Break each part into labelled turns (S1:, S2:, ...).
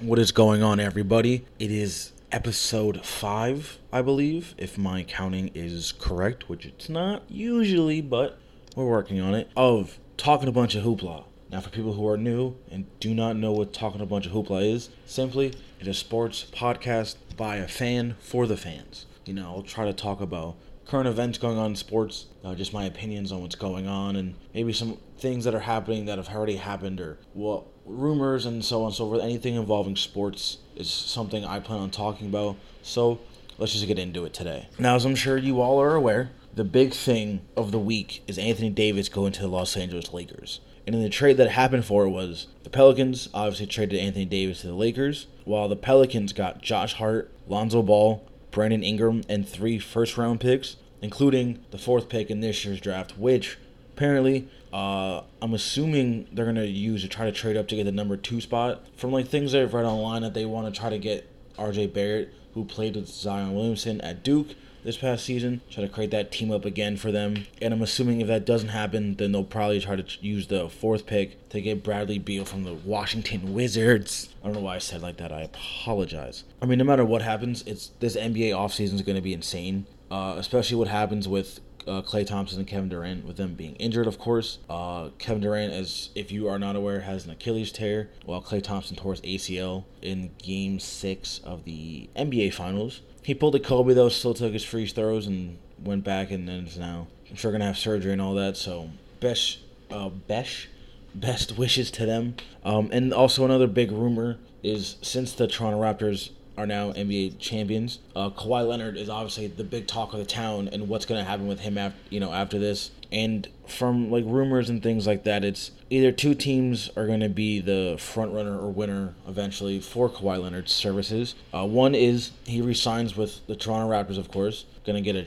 S1: What is going on, everybody? It is episode five, I believe, if my counting is correct, which it's not usually, but we're working on it. Of talking a bunch of hoopla. Now, for people who are new and do not know what talking a bunch of hoopla is, simply it's a sports podcast by a fan for the fans. You know, I'll try to talk about current events going on in sports, uh, just my opinions on what's going on, and maybe some things that are happening that have already happened, or what rumors and so on and so forth. Anything involving sports is something I plan on talking about. So let's just get into it today. Now, as I'm sure you all are aware, the big thing of the week is Anthony Davis going to the Los Angeles Lakers. And in the trade that happened for it was the Pelicans obviously traded Anthony Davis to the Lakers, while the Pelicans got Josh Hart, Lonzo Ball, Brandon Ingram, and three first round picks, including the fourth pick in this year's draft, which apparently uh, I'm assuming they're gonna use to try to trade up to get the number two spot. From like things I've read online that they want to try to get R.J. Barrett, who played with Zion Williamson at Duke this past season, try to create that team up again for them. And I'm assuming if that doesn't happen, then they'll probably try to use the fourth pick to get Bradley Beal from the Washington Wizards. I don't know why I said like that. I apologize. I mean, no matter what happens, it's this NBA offseason is going to be insane. Uh, especially what happens with uh, Klay Thompson and Kevin Durant, with them being injured, of course. Uh, Kevin Durant, as if you are not aware, has an Achilles tear, while Klay Thompson tore his ACL in Game Six of the NBA Finals. He pulled a Kobe though, still took his free throws and went back, and then is now I'm sure gonna have surgery and all that. So best, uh, best, best wishes to them. Um, and also another big rumor is since the Toronto Raptors are now NBA champions. Uh, Kawhi Leonard is obviously the big talk of the town, and what's going to happen with him after you know after this. And from like rumors and things like that, it's either two teams are going to be the front runner or winner eventually for Kawhi Leonard's services. Uh, one is he resigns with the Toronto Raptors, of course, going to get a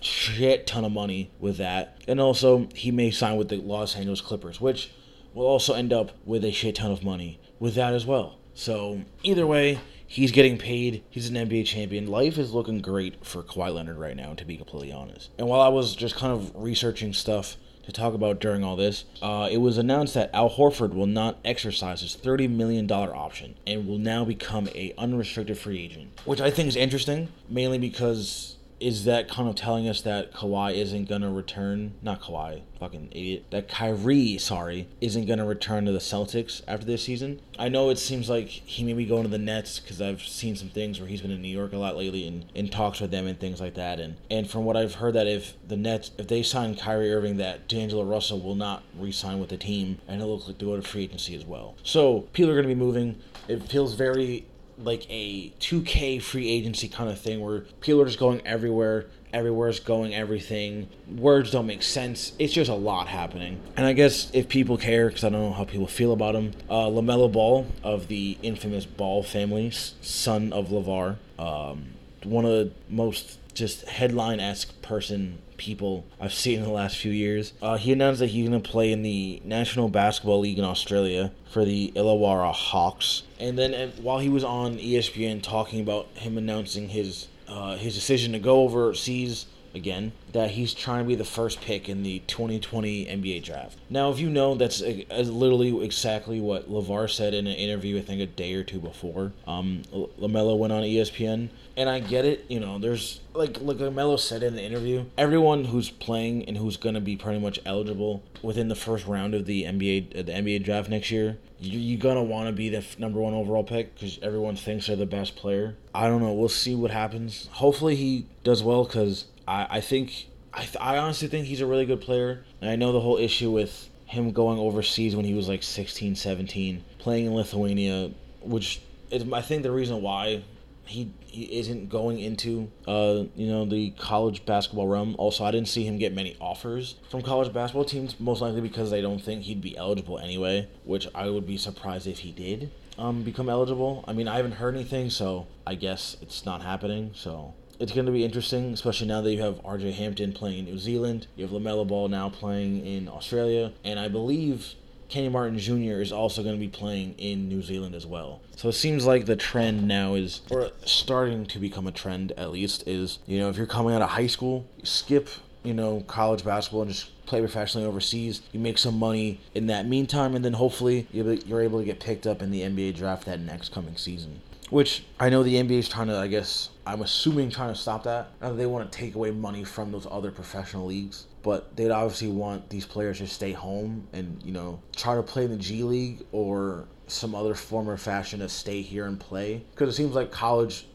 S1: shit ton of money with that, and also he may sign with the Los Angeles Clippers, which will also end up with a shit ton of money with that as well. So either way, He's getting paid. He's an NBA champion. Life is looking great for Kawhi Leonard right now, to be completely honest. And while I was just kind of researching stuff to talk about during all this, uh, it was announced that Al Horford will not exercise his $30 million option and will now become a unrestricted free agent, which I think is interesting, mainly because is that kind of telling us that Kawhi isn't gonna return? Not Kawhi, fucking idiot. That Kyrie, sorry, isn't gonna return to the Celtics after this season. I know it seems like he may be going to the Nets because I've seen some things where he's been in New York a lot lately and in talks with them and things like that. And and from what I've heard, that if the Nets if they sign Kyrie Irving, that D'Angelo Russell will not re-sign with the team and it looks like they go to free agency as well. So people are gonna be moving. It feels very like a 2K free agency kind of thing where people are just going everywhere. Everywhere's going everything. Words don't make sense. It's just a lot happening. And I guess if people care, because I don't know how people feel about him, uh, LaMelo Ball of the infamous Ball family, son of LaVar, um, one of the most just headline esque person people I've seen in the last few years. Uh, he announced that he's going to play in the National Basketball League in Australia for the Illawarra Hawks. And then uh, while he was on ESPN talking about him announcing his uh, his decision to go overseas again that he's trying to be the first pick in the 2020 NBA draft. Now, if you know, that's a, a literally exactly what LaVar said in an interview, I think a day or two before. Um, LaMelo went on ESPN, and I get it. You know, there's like like LaMelo said in the interview, everyone who's playing and who's going to be pretty much eligible within the first round of the NBA uh, the NBA draft next year, you, you're gonna want to be the f- number one overall pick because everyone thinks they're the best player. I don't know. We'll see what happens. Hopefully, he does well because I, I think I, th- I honestly think he's a really good player. And I know the whole issue with him going overseas when he was like 16, 17, playing in Lithuania, which is I think the reason why he he isn't going into uh you know the college basketball realm. Also, I didn't see him get many offers from college basketball teams, most likely because they don't think he'd be eligible anyway, which I would be surprised if he did um become eligible. I mean, I haven't heard anything, so I guess it's not happening. So it's going to be interesting, especially now that you have RJ Hampton playing in New Zealand. You have LaMelo Ball now playing in Australia. And I believe Kenny Martin Jr. is also going to be playing in New Zealand as well. So it seems like the trend now is, or starting to become a trend at least, is, you know, if you're coming out of high school, skip you know, college basketball and just play professionally overseas. You make some money in that meantime, and then hopefully you're able to get picked up in the NBA draft that next coming season. Which I know the NBA is trying to, I guess, I'm assuming trying to stop that. Now They want to take away money from those other professional leagues but they'd obviously want these players to stay home and you know try to play in the G League or some other form or fashion to stay here and play because it seems like college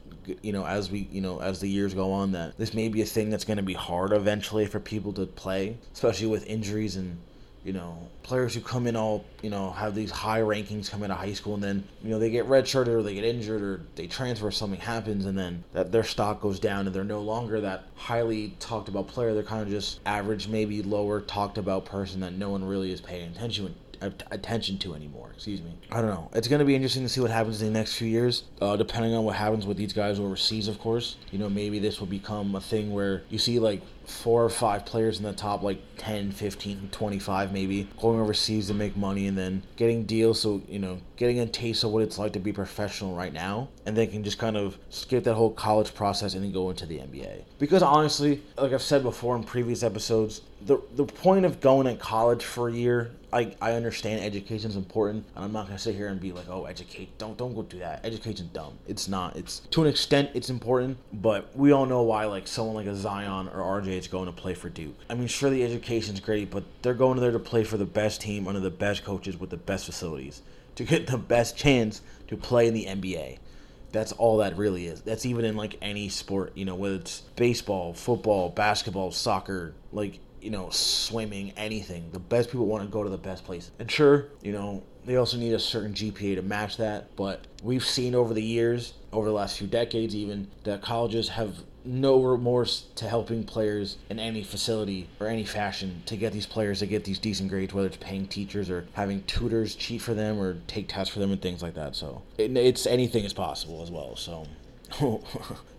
S1: you know as we you know as the years go on that this may be a thing that's going to be hard eventually for people to play especially with injuries and you know, players who come in all, you know, have these high rankings come of high school and then, you know, they get redshirted or they get injured or they transfer, something happens and then that their stock goes down and they're no longer that highly talked about player. They're kind of just average, maybe lower talked about person that no one really is paying attention attention to anymore. Excuse me. I don't know. It's going to be interesting to see what happens in the next few years, uh, depending on what happens with these guys overseas, of course. You know, maybe this will become a thing where you see like four or five players in the top like 10 15 25 maybe going overseas to make money and then getting deals so you know getting a taste of what it's like to be professional right now and they can just kind of skip that whole college process and then go into the nba because honestly like i've said before in previous episodes the the point of going to college for a year I, I understand education is important, and I'm not gonna sit here and be like, oh, educate. Don't don't go do that. Education's dumb. It's not. It's to an extent it's important, but we all know why like someone like a Zion or RJ is going to play for Duke. I mean, sure the education's great, but they're going there to play for the best team under the best coaches with the best facilities to get the best chance to play in the NBA. That's all that really is. That's even in like any sport, you know, whether it's baseball, football, basketball, soccer, like you know, swimming, anything. The best people want to go to the best place. And sure, you know, they also need a certain GPA to match that. But we've seen over the years, over the last few decades even, that colleges have no remorse to helping players in any facility or any fashion to get these players to get these decent grades, whether it's paying teachers or having tutors cheat for them or take tests for them and things like that. So it, it's anything is possible as well. So,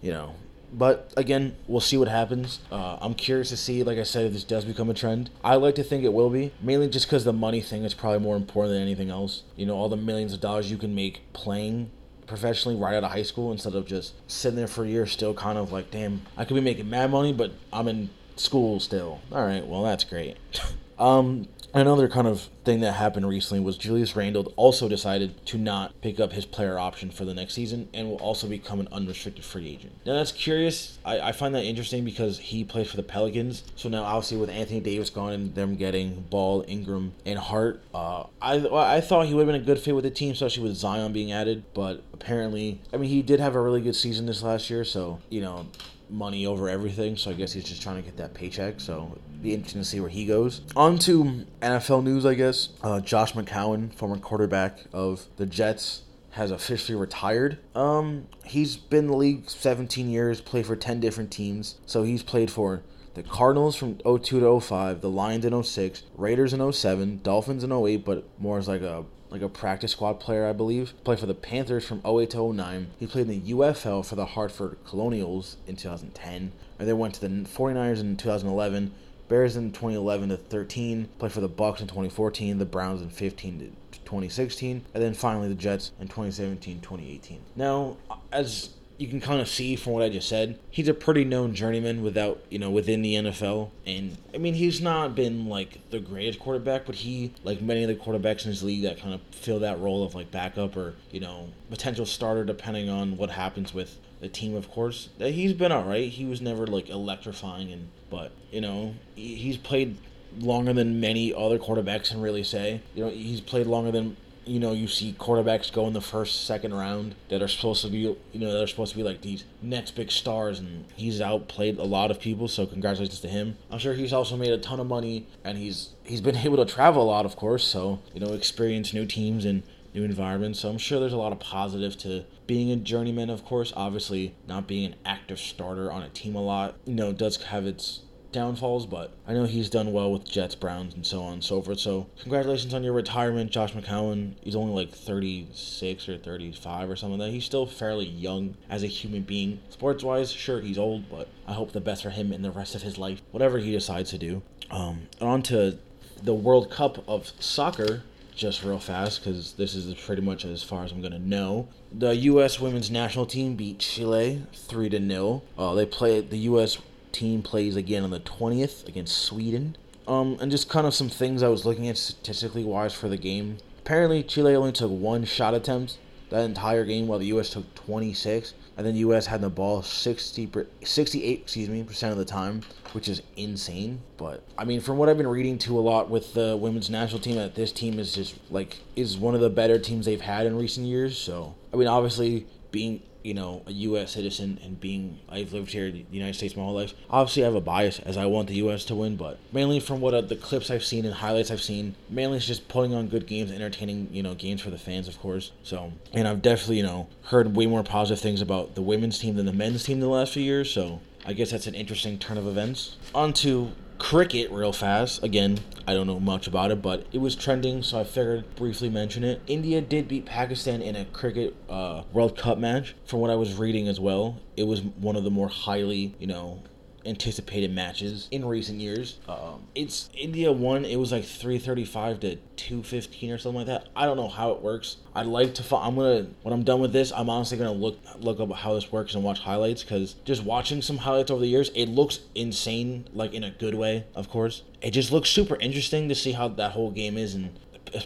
S1: you know, but again, we'll see what happens. Uh, I'm curious to see, like I said, if this does become a trend. I like to think it will be, mainly just because the money thing is probably more important than anything else. You know, all the millions of dollars you can make playing professionally right out of high school instead of just sitting there for a year, still kind of like, damn, I could be making mad money, but I'm in school still. All right, well, that's great. um, Another kind of thing that happened recently was Julius Randle also decided to not pick up his player option for the next season and will also become an unrestricted free agent. Now that's curious. I, I find that interesting because he played for the Pelicans. So now obviously with Anthony Davis gone and them getting Ball, Ingram, and Hart, uh, I I thought he would have been a good fit with the team, especially with Zion being added. But apparently, I mean, he did have a really good season this last year. So you know, money over everything. So I guess he's just trying to get that paycheck. So be interesting to see where he goes. On to NFL news, I guess. Uh, Josh McCown, former quarterback of the Jets, has officially retired. Um, he's been in the league 17 years, played for 10 different teams. So he's played for the Cardinals from 02 to 05, the Lions in 06, Raiders in 07, Dolphins in 08, but more as like a like a practice squad player, I believe. Played for the Panthers from 08 to 09. He played in the UFL for the Hartford Colonials in 2010. And then went to the 49ers in 2011. Bears in 2011 to 13, played for the Bucs in 2014, the Browns in 15 to 2016, and then finally the Jets in 2017 2018. Now, as you can kind of see from what I just said, he's a pretty known journeyman without, you know, within the NFL. And I mean, he's not been like the greatest quarterback, but he, like many of the quarterbacks in his league that kind of fill that role of like backup or, you know, potential starter depending on what happens with the team, of course. He's been all right. He was never like electrifying, and but you know he's played longer than many other quarterbacks can really say. You know he's played longer than you know you see quarterbacks go in the first second round that are supposed to be you know they're supposed to be like these next big stars and he's outplayed a lot of people so congratulations to him i'm sure he's also made a ton of money and he's he's been able to travel a lot of course so you know experience new teams and new environments. So I'm sure there's a lot of positive to being a journeyman, of course. Obviously, not being an active starter on a team a lot, you know, does have its downfalls, but I know he's done well with Jets, Browns, and so on and so forth. So, congratulations on your retirement, Josh McCown. He's only like 36 or 35 or something like that. He's still fairly young as a human being. Sports wise, sure, he's old, but I hope the best for him in the rest of his life, whatever he decides to do. Um, on to the World Cup of Soccer just real fast because this is pretty much as far as I'm gonna know. The U.S. women's national team beat Chile three to nil. Uh, they play the U.S. team plays again on the 20th against Sweden. Um, and just kind of some things I was looking at statistically wise for the game. Apparently, Chile only took one shot attempt that entire game, while the U.S. took 26, and then the U.S. had the ball 60, 68, excuse me, percent of the time, which is insane. But I mean, from what I've been reading to a lot with the women's national team, that this team is just like is one of the better teams they've had in recent years. So I mean, obviously being you know, a U.S. citizen and being I've lived here in the United States my whole life. Obviously, I have a bias as I want the U.S. to win, but mainly from what uh, the clips I've seen and highlights I've seen, mainly it's just putting on good games, entertaining you know games for the fans, of course. So, and I've definitely you know heard way more positive things about the women's team than the men's team the last few years. So. I guess that's an interesting turn of events. On to cricket real fast. Again, I don't know much about it, but it was trending, so I figured briefly mention it. India did beat Pakistan in a cricket uh, World Cup match. From what I was reading as well, it was one of the more highly, you know, anticipated matches in recent years. Um, it's India won. It was like three thirty five to two fifteen or something like that. I don't know how it works. I'd like to. I'm gonna when I'm done with this. I'm honestly gonna look look up how this works and watch highlights because just watching some highlights over the years, it looks insane. Like in a good way, of course. It just looks super interesting to see how that whole game is and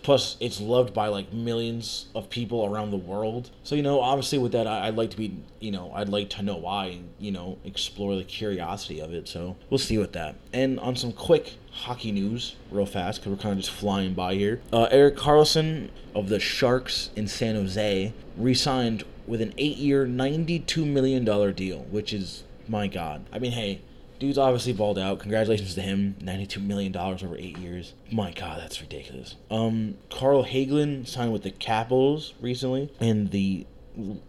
S1: plus it's loved by like millions of people around the world. So you know obviously with that I, would like to be you know i'd like to know why and you know explore the curiosity of it. So we'll see with that. And on some quick hockey news real fast because we're kind of just flying by here. Uh, erik karlsson of the sharks in san jose re-signed with an eight-year $92 million deal which is my god. I mean hey Dude's obviously balled out. Congratulations to him. $92 million over eight years. My God, that's ridiculous. Um, Carl Hagelin signed with the Capitals recently, and the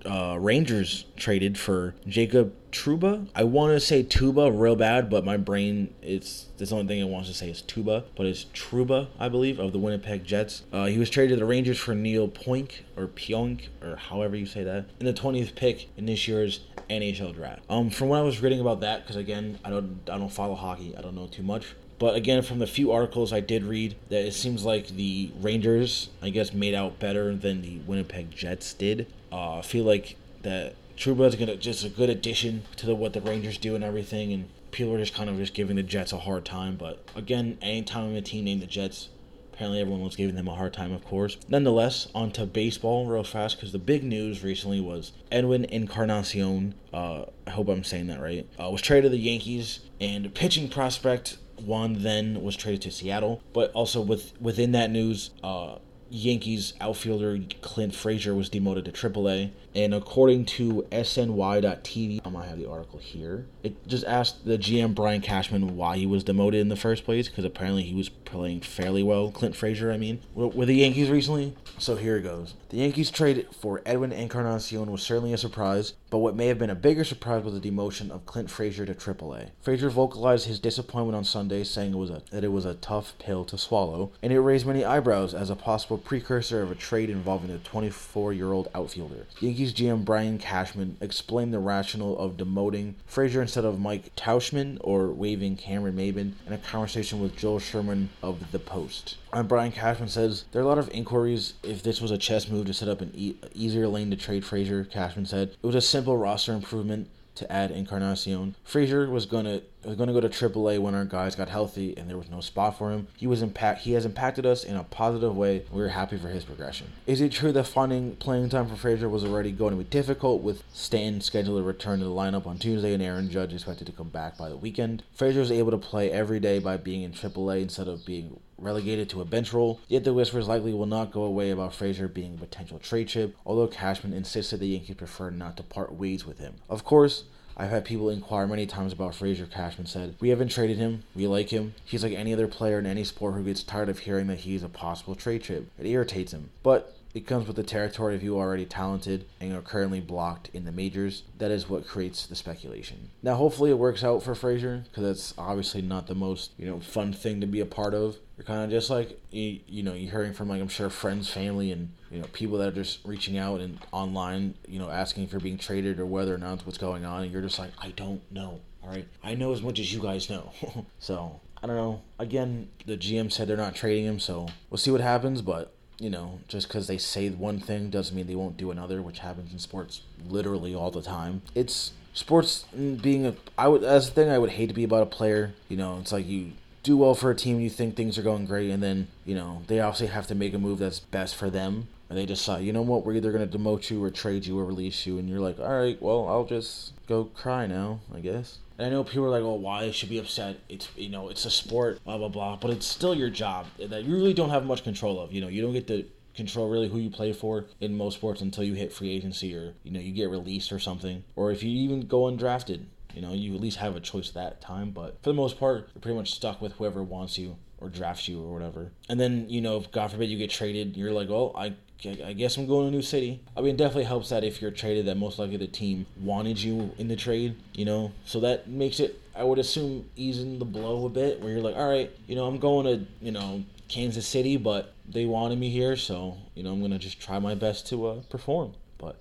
S1: uh, Rangers traded for Jacob Trouba. I want to say Tuba real bad, but my brain it's the only thing it wants to say is Tuba, but it's Trouba, I believe, of the Winnipeg Jets. Uh, he was traded to the Rangers for Neal Poink or Pionk or however you say that in the 20th pick in this year's NHL draft. Um, from what I was reading about that, because again, I don't I don't follow hockey, I don't know too much. But again, from the few articles I did read, that it seems like the Rangers, I guess, made out better than the Winnipeg Jets did. Uh, I feel like that Trouba is gonna just a good addition to the, what the Rangers do and everything, and people are just kind of just giving the Jets a hard time. But again, anytime a team named the Jets, apparently everyone was giving them a hard time, of course. Nonetheless, on to baseball real fast because the big news recently was Edwin Encarnacion. Uh, I hope I'm saying that right. Uh, was traded to the Yankees and pitching prospect Juan Then was traded to Seattle. But also with within that news, uh, Yankees outfielder Clint Frazier was demoted to AAA. And according to SNY.TV, I might have the article here. It just asked the GM Brian Cashman why he was demoted in the first place because apparently he was playing fairly well. Clint Frazier, I mean, with the Yankees recently. So here it goes. The Yankees trade for Edwin Encarnacion was certainly a surprise, but what may have been a bigger surprise was the demotion of Clint Frazier to AAA. Frazier vocalized his disappointment on Sunday, saying it was a, that it was a tough pill to swallow, and it raised many eyebrows as a possible precursor of a trade involving the 24-year-old outfielder. Yankees GM Brian Cashman explained the rationale of demoting Frazier instead of Mike Tauchman or waiving Cameron Maybin in a conversation with Joel Sherman of The Post. And Brian Cashman says there are a lot of inquiries if this was a chess move to set up an e- easier lane to trade Frazier. Cashman said it was a simple roster improvement to add Encarnacion. Frazier was gonna was gonna go to AAA when our guys got healthy and there was no spot for him. He was impact he has impacted us in a positive way. We are happy for his progression. Is it true that finding playing time for Frazier was already going to be difficult with Stanton scheduled to return to the lineup on Tuesday and Aaron Judge expected to come back by the weekend? Frazier was able to play every day by being in AAA instead of being relegated to a bench role. Yet the whispers likely will not go away about Frazier being a potential trade chip, although Cashman insisted the Yankees prefer not to part ways with him. Of course, I've had people inquire many times about Frazier. Cashman said, We haven't traded him. We like him. He's like any other player in any sport who gets tired of hearing that he's a possible trade chip. It irritates him. But it comes with the territory of you already talented and are currently blocked in the majors. That is what creates the speculation. Now, hopefully, it works out for Frazier because it's obviously not the most you know fun thing to be a part of. You're kind of just like you, you know you're hearing from like I'm sure friends, family, and you know people that are just reaching out and online, you know, asking if you're being traded or whether or not what's going on, and you're just like I don't know. All right, I know as much as you guys know. so I don't know. Again, the GM said they're not trading him, so we'll see what happens. But you know, just because they say one thing doesn't mean they won't do another, which happens in sports literally all the time. It's sports mm, being a I would as the thing I would hate to be about a player. You know, it's like you do well for a team, you think things are going great, and then you know they obviously have to make a move that's best for them, and they decide, you know what, we're either gonna demote you or trade you or release you, and you're like, all right, well, I'll just go cry now, I guess. And I know people are like, "Oh, why should be upset? It's you know, it's a sport, blah blah blah." But it's still your job that you really don't have much control of. You know, you don't get to control really who you play for in most sports until you hit free agency or you know you get released or something, or if you even go undrafted. You know, you at least have a choice at that time. But for the most part, you're pretty much stuck with whoever wants you or drafts you or whatever. And then you know, if God forbid you get traded, you're like, well, I I guess I'm going to a new city. I mean, it definitely helps that if you're traded, that most likely the team wanted you in the trade, you know? So that makes it, I would assume, easing the blow a bit, where you're like, all right, you know, I'm going to, you know, Kansas City, but they wanted me here, so, you know, I'm going to just try my best to uh, perform. But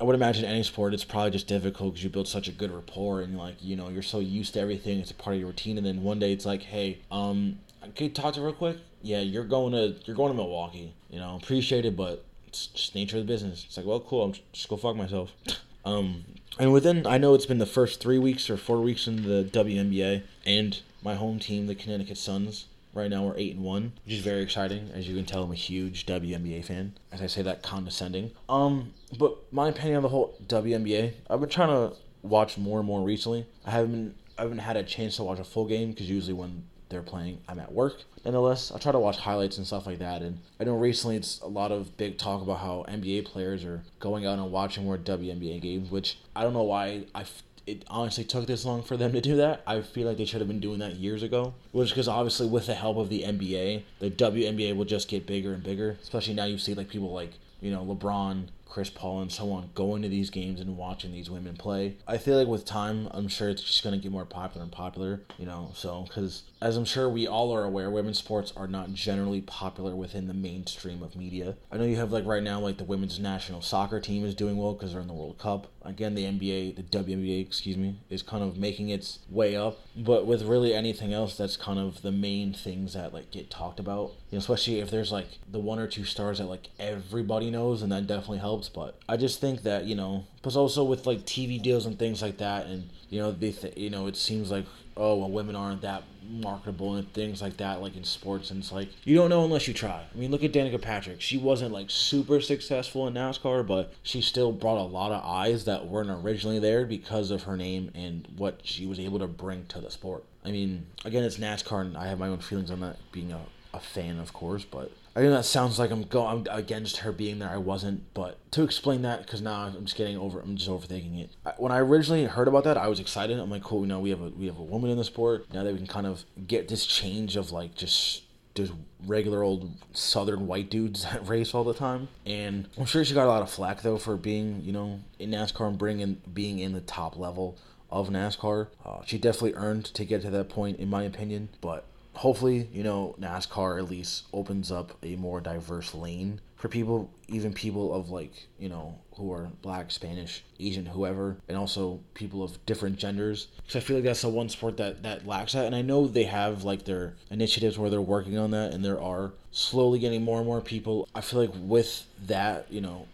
S1: I would imagine any sport, it's probably just difficult because you build such a good rapport and, like, you know, you're so used to everything. It's a part of your routine. And then one day it's like, hey, um, can you talk to real quick? Yeah, you're going to you're going to Milwaukee. You know, appreciate it, but it's just nature of the business. It's like, well, cool. I'm just go fuck myself. Um, and within, I know it's been the first three weeks or four weeks in the WNBA, and my home team, the Connecticut Suns, right now we're eight and one, which is very exciting. As you can tell, I'm a huge WNBA fan. As I say that condescending. Um, but my opinion on the whole WNBA, I've been trying to watch more and more recently. I haven't, I haven't had a chance to watch a full game because usually when they're playing. I'm at work. Nonetheless, I try to watch highlights and stuff like that. And I know recently it's a lot of big talk about how NBA players are going out and watching more WNBA games, which I don't know why I it honestly took this long for them to do that. I feel like they should have been doing that years ago. Which because obviously with the help of the NBA, the WNBA will just get bigger and bigger. Especially now you see like people like you know LeBron, Chris Paul and so on going to these games and watching these women play. I feel like with time, I'm sure it's just going to get more popular and popular, you know, so because as I'm sure we all are aware, women's sports are not generally popular within the mainstream of media. I know you have like right now, like the women's national soccer team is doing well because they're in the World Cup. Again, the NBA, the WNBA, excuse me, is kind of making its way up. But with really anything else, that's kind of the main things that like get talked about. You know, especially if there's like the one or two stars that like everybody knows, and that definitely helps. But I just think that you know, plus also with like TV deals and things like that, and you know, they th- you know, it seems like oh well, women aren't that marketable and things like that, like in sports. And it's like you don't know unless you try. I mean, look at Danica Patrick. She wasn't like super successful in NASCAR, but she still brought a lot of eyes that weren't originally there because of her name and what she was able to bring to the sport. I mean, again, it's NASCAR, and I have my own feelings on that being a, a fan, of course, but I know that sounds like I'm going against her being there. I wasn't, but to explain that, because now I'm just getting over. I'm just overthinking it. When I originally heard about that, I was excited. I'm like, cool. You know, we have a we have a woman in the sport now that we can kind of get this change of like just just regular old southern white dudes that race all the time. And I'm sure she got a lot of flack though for being you know in NASCAR and bringing being in the top level of NASCAR. Uh, she definitely earned to get to that point, in my opinion. But hopefully, you know, NASCAR at least opens up a more diverse lane for people, even people of like, you know, who are black, Spanish, Asian, whoever, and also people of different genders. Because I feel like that's the one sport that, that lacks that. And I know they have like their initiatives where they're working on that, and there are slowly getting more and more people. I feel like with that, you know,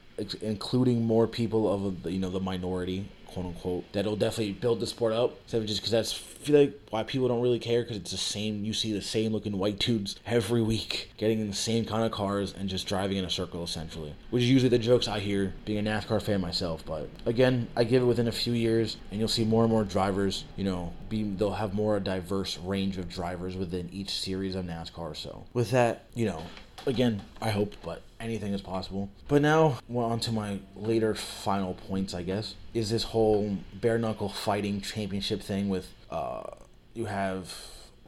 S1: including more people of you know the minority quote unquote that'll definitely build the sport up. Except just because that's feel like why people don't really care because it's the same you see the same looking white dudes every week getting in the same kind of cars and just driving in a circle essentially. Which is usually the jokes i hear being a nascar fan myself. But again i give it within a few years and you'll see more and more drivers you know be they'll have more a diverse range of drivers within each series of nascar. So with that you know again, I hope, but anything is possible. But now, well, on to my later final points, I guess, is this whole bare knuckle fighting championship thing with, uh, you have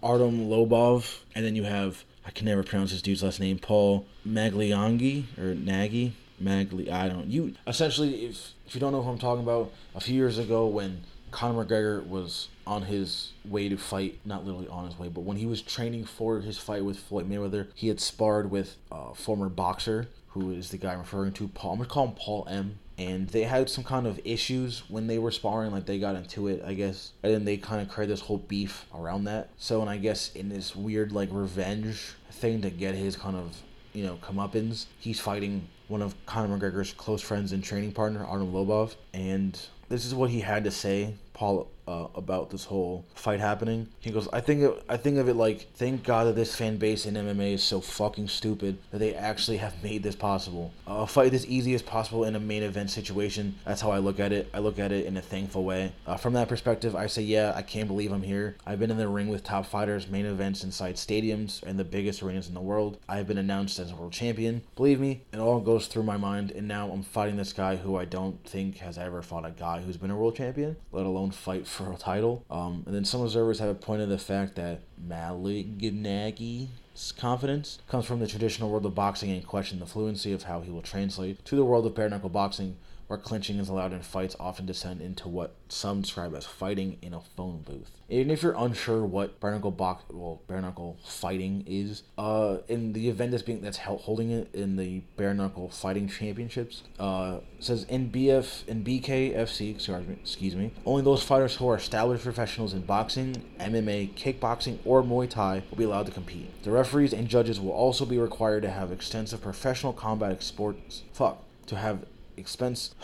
S1: Artem Lobov, and then you have, I can never pronounce this dude's last name, Paul Magliangi, or Nagy. Magli, I don't. You essentially, if if you don't know who I'm talking about, a few years ago when Conor McGregor was on his way to fight, not literally on his way, but when he was training for his fight with Floyd Mayweather, he had sparred with a former boxer who is the guy I'm referring to, Paul. I'm gonna call him Paul M. And they had some kind of issues when they were sparring, like they got into it, I guess. And then they kind of created this whole beef around that. So, and I guess in this weird like revenge thing to get his kind of you know, comeuppance. He's fighting one of Conor McGregor's close friends and training partner, Arnold Lobov, and this is what he had to say, Paul, uh, about this whole fight happening. He goes, "I think it, I think of it like, thank God that this fan base in MMA is so fucking stupid that they actually have made this possible. A fight as easy as possible in a main event situation. That's how I look at it. I look at it in a thankful way. Uh, from that perspective, I say, yeah, I can't believe I'm here. I've been in the ring with top fighters, main events inside stadiums and the biggest arenas in the world. I have been announced as a world champion. Believe me, it all goes through my mind. And now I'm fighting this guy who I don't think has ever fought a guy who's been a world champion, let alone fight for a title. Um, and then some observers have pointed the fact that Malignaggi's confidence comes from the traditional world of boxing and question the fluency of how he will translate to the world of bare knuckle boxing, where clinching is allowed and fights often descend into what some describe as fighting in a phone booth. Even if you're unsure what bare knuckle box, well, bare knuckle fighting is, uh, in the event that's being that's held, holding it in the bare knuckle fighting championships, uh, says in BF in BKFC, excuse me, excuse me, only those fighters who are established professionals in boxing, MMA, kickboxing, or Muay Thai will be allowed to compete. The referees and judges will also be required to have extensive professional combat sports. Fuck, to have expense.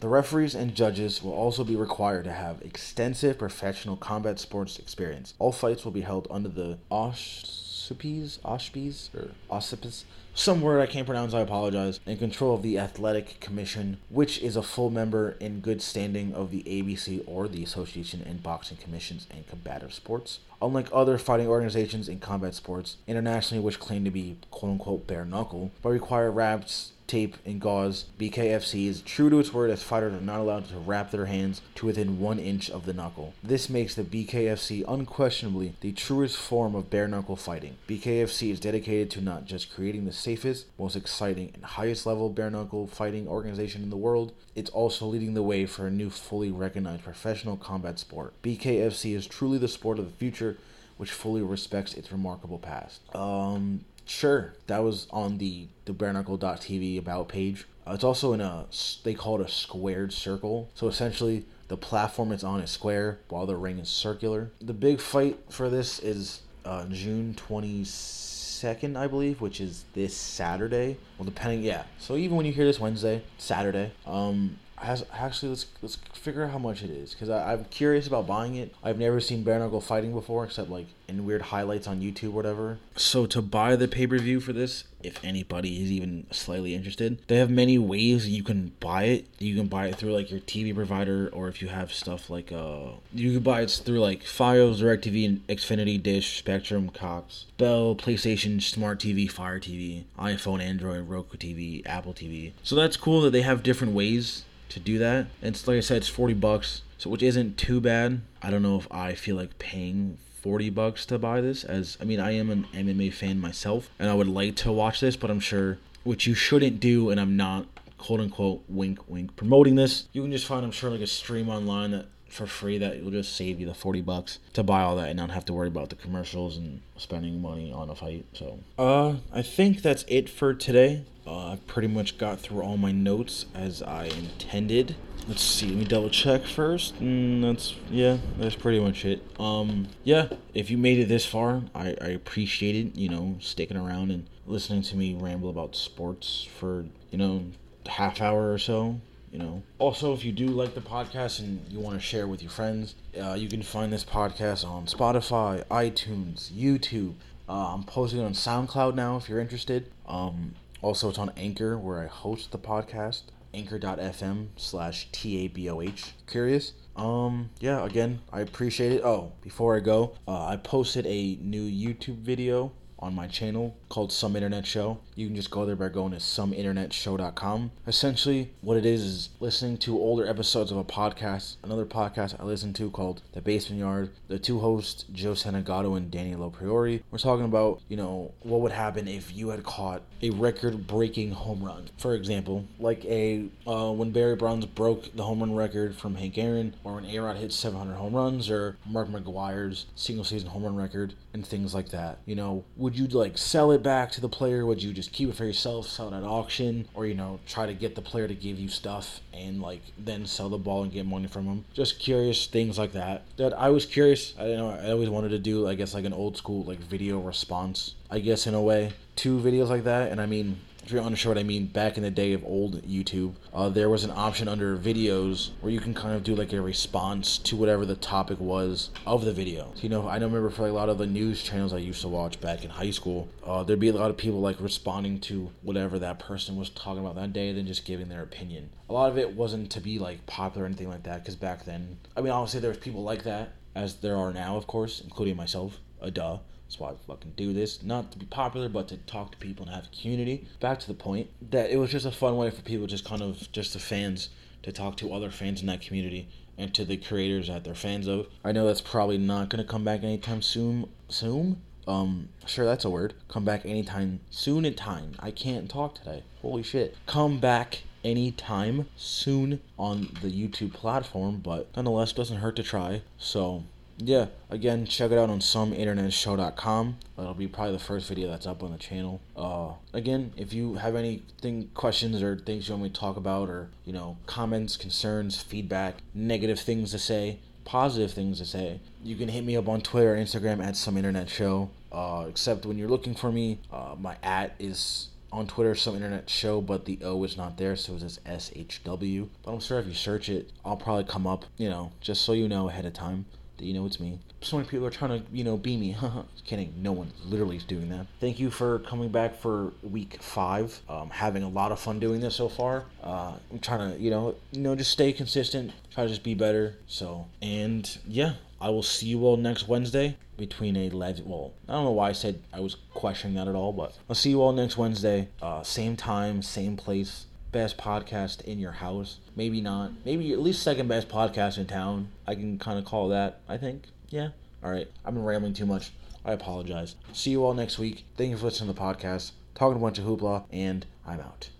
S1: The referees and judges will also be required to have extensive professional combat sports experience. All fights will be held under the auspices, auspices, or auspices, some word I can't pronounce, I apologize, in control of the Athletic Commission, which is a full member in good standing of the ABC or the Association in Boxing Commissions and Combative Sports. Unlike other fighting organizations in combat sports internationally, which claim to be quote unquote bare knuckle, but require wraps tape, and gauze, BKFC is true to its word as fighters are not allowed to wrap their hands to within one inch of the knuckle. This makes the BKFC unquestionably the truest form of bare knuckle fighting. BKFC is dedicated to not just creating the safest, most exciting, and highest level bare knuckle fighting organization in the world, it's also leading the way for a new fully recognized professional combat sport. BKFC is truly the sport of the future which fully respects its remarkable past. Um, Sure, that was on the the bareknuckle.tv about page. Uh, it's also in a they call it a squared circle. So essentially, the platform it's on is square while the ring is circular. The big fight for this is uh, June twenty second, I believe, which is this Saturday. Well, depending, yeah. So even when you hear this Wednesday, Saturday, um, has, actually let's let's figure out how much it is because I'm curious about buying it. I've never seen bare knuckle fighting before except like in weird highlights on YouTube, or whatever. So to buy the pay per view for this, if anybody is even slightly interested, they have many ways you can buy it. You can buy it through like your TV provider, or if you have stuff like uh, you can buy it through like Fios, DirecTV, Xfinity, Dish, Spectrum, Cox, Bell, PlayStation, Smart TV, Fire TV, iPhone, Android, Roku TV, Apple TV. So that's cool that they have different ways to do that. And it's, like I said, it's 40 bucks, so which isn't too bad. I don't know if I feel like paying 40 bucks to buy this as I mean I am an MMA fan myself and I would like to watch this, but I'm sure which you shouldn't do and I'm not quote unquote wink wink promoting this. You can just find I'm sure like a stream online that for free that will just save you the 40 bucks to buy all that and not have to worry about the commercials and spending money on a fight. So, uh, I think that's it for today. Uh, I pretty much got through all my notes as I intended. Let's see, let me double check first. Mm, that's, yeah, that's pretty much it. Um, yeah, if you made it this far, I, I appreciate it, you know, sticking around and listening to me ramble about sports for, you know, half hour or so you know. Also, if you do like the podcast and you want to share with your friends, uh, you can find this podcast on Spotify, iTunes, YouTube. Uh, I'm posting it on SoundCloud now if you're interested. Um, also, it's on Anchor where I host the podcast. Anchor.fm slash T A B O H. Curious? Um, yeah, again, I appreciate it. Oh, before I go, uh, I posted a new YouTube video on my channel called Some Internet Show. You can just go there by going to someinternetshow.com. Essentially, what it is is listening to older episodes of a podcast, another podcast I listen to called The Basement Yard. The two hosts, Joe Santagato and Danny LoPriore, we're talking about, you know, what would happen if you had caught a record breaking home run. For example, like a uh, when Barry Bonds broke the home run record from Hank Aaron, or when A Rod hit 700 home runs, or Mark McGwire's single season home run record, and things like that. You know, would you like sell it? Back to the player? Would you just keep it for yourself, sell it at auction, or you know, try to get the player to give you stuff and like then sell the ball and get money from them? Just curious things like that. That I was curious. I know I always wanted to do, I guess, like an old school like video response. I guess in a way, two videos like that. And I mean, if you're unsure what I mean, back in the day of old YouTube, uh, there was an option under videos where you can kind of do like a response to whatever the topic was of the video. You know, I remember for like a lot of the news channels I used to watch back in high school, uh, there'd be a lot of people like responding to whatever that person was talking about that day, then just giving their opinion. A lot of it wasn't to be like popular or anything like that, because back then, I mean, obviously there was people like that, as there are now, of course, including myself. A duh. That's why I fucking do this. Not to be popular, but to talk to people and have a community. Back to the point that it was just a fun way for people, just kind of, just the fans, to talk to other fans in that community and to the creators that they're fans of. I know that's probably not gonna come back anytime soon. Soon? Um, sure, that's a word. Come back anytime soon in time. I can't talk today. Holy shit. Come back anytime soon on the YouTube platform, but nonetheless, doesn't hurt to try. So, yeah, again, check it out on someinternetshow.com. That'll be probably the first video that's up on the channel. Uh, again, if you have anything, questions or things you want me to talk about, or you know, comments, concerns, feedback, negative things to say, positive things to say, you can hit me up on Twitter or Instagram at some internet show. Uh, except when you're looking for me, uh, my at is on Twitter, some internet show, but the O is not there, so it's just SHW. But I'm sure if you search it, I'll probably come up, you know, just so you know ahead of time you know it's me. So many people are trying to, you know, be me. Kidding. No one literally is doing that. Thank you for coming back for week five. Um, having a lot of fun doing this so far. Uh, I'm trying to, you know, you know, just stay consistent. Try to just be better. So, and yeah, I will see you all next Wednesday between a legend. Well, I don't know why I said I was questioning that at all, but I'll see you all next Wednesday. Uh, same time, same place best podcast in your house. Maybe not. Maybe at least second best podcast in town. I can kind of call that, I think. Yeah. All right. I've been rambling too much. I apologize. See you all next week. Thank you for listening to the podcast. Talking a bunch of hoopla, and I'm out.